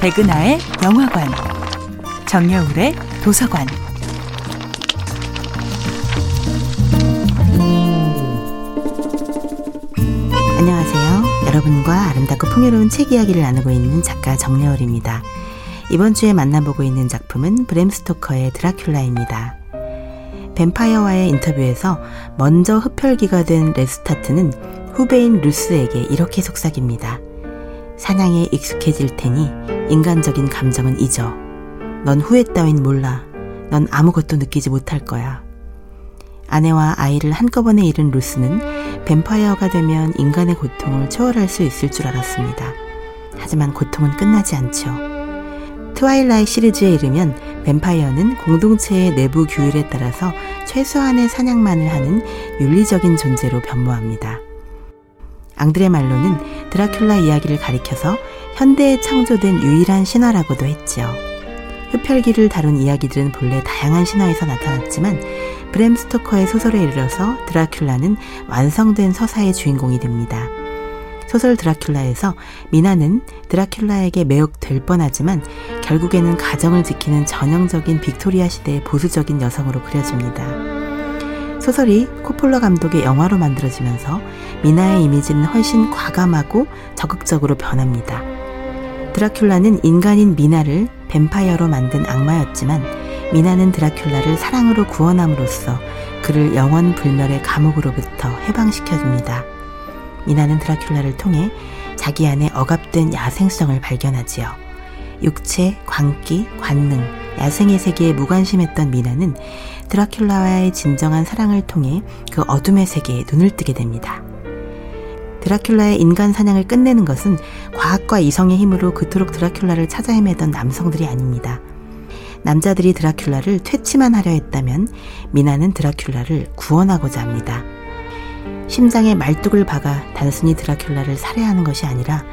백은하의 영화관, 정여울의 도서관. 안녕하세요. 여러분과 아름답고 풍요로운 책 이야기를 나누고 있는 작가 정여울입니다. 이번 주에 만나보고 있는 작품은 브램 스토커의 드라큘라입니다. 뱀파이어와의 인터뷰에서 먼저 흡혈귀가 된 레스타트는 후배인 루스에게 이렇게 속삭입니다. 사냥에 익숙해질 테니 인간적인 감정은 잊어. 넌 후회 따윈 몰라. 넌 아무것도 느끼지 못할 거야. 아내와 아이를 한꺼번에 잃은 루스는 뱀파이어가 되면 인간의 고통을 초월할 수 있을 줄 알았습니다. 하지만 고통은 끝나지 않죠. 트와일라잇 시리즈에 이르면 뱀파이어는 공동체의 내부 규율에 따라서 최소한의 사냥만을 하는 윤리적인 존재로 변모합니다. 앙드레 말로는 드라큘라 이야기를 가리켜서 현대에 창조된 유일한 신화라고도 했지요. 흡혈귀를 다룬 이야기들은 본래 다양한 신화에서 나타났지만 브램 스토커의 소설에 이르러서 드라큘라는 완성된 서사의 주인공이 됩니다. 소설 드라큘라에서 미나는 드라큘라에게 매혹될 뻔하지만 결국에는 가정을 지키는 전형적인 빅토리아 시대의 보수적인 여성으로 그려집니다. 소설이 코폴라 감독의 영화로 만들어지면서 미나의 이미지는 훨씬 과감하고 적극적으로 변합니다. 드라큘라는 인간인 미나를 뱀파이어로 만든 악마였지만 미나는 드라큘라를 사랑으로 구원함으로써 그를 영원 불멸의 감옥으로부터 해방시켜줍니다. 미나는 드라큘라를 통해 자기 안에 억압된 야생성을 발견하지요. 육체, 광기, 관능, 야생의 세계에 무관심했던 미나는 드라큘라와의 진정한 사랑을 통해 그 어둠의 세계에 눈을 뜨게 됩니다. 드라큘라의 인간 사냥을 끝내는 것은 과학과 이성의 힘으로 그토록 드라큘라를 찾아 헤매던 남성들이 아닙니다. 남자들이 드라큘라를 퇴치만 하려 했다면 미나는 드라큘라를 구원하고자 합니다. 심장에 말뚝을 박아 단순히 드라큘라를 살해하는 것이 아니라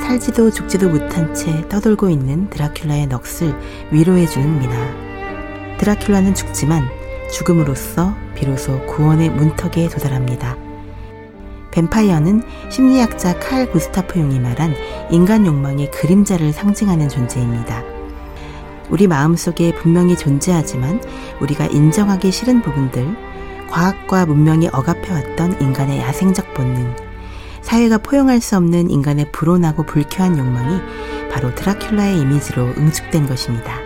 살지도 죽지도 못한 채 떠돌고 있는 드라큘라의 넋을 위로해주는 미나. 드라큘라는 죽지만 죽음으로써 비로소 구원의 문턱에 도달합니다. 뱀파이어는 심리학자 칼 구스타프 용이 말한 인간 욕망의 그림자를 상징하는 존재입니다. 우리 마음속에 분명히 존재하지만 우리가 인정하기 싫은 부분들, 과학과 문명이 억압해왔던 인간의 야생적 본능, 사회가 포용할 수 없는 인간의 불온하고 불쾌한 욕망이 바로 드라큘라의 이미지로 응축된 것입니다.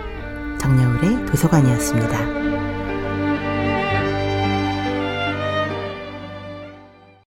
정여울의 도서관이었습니다.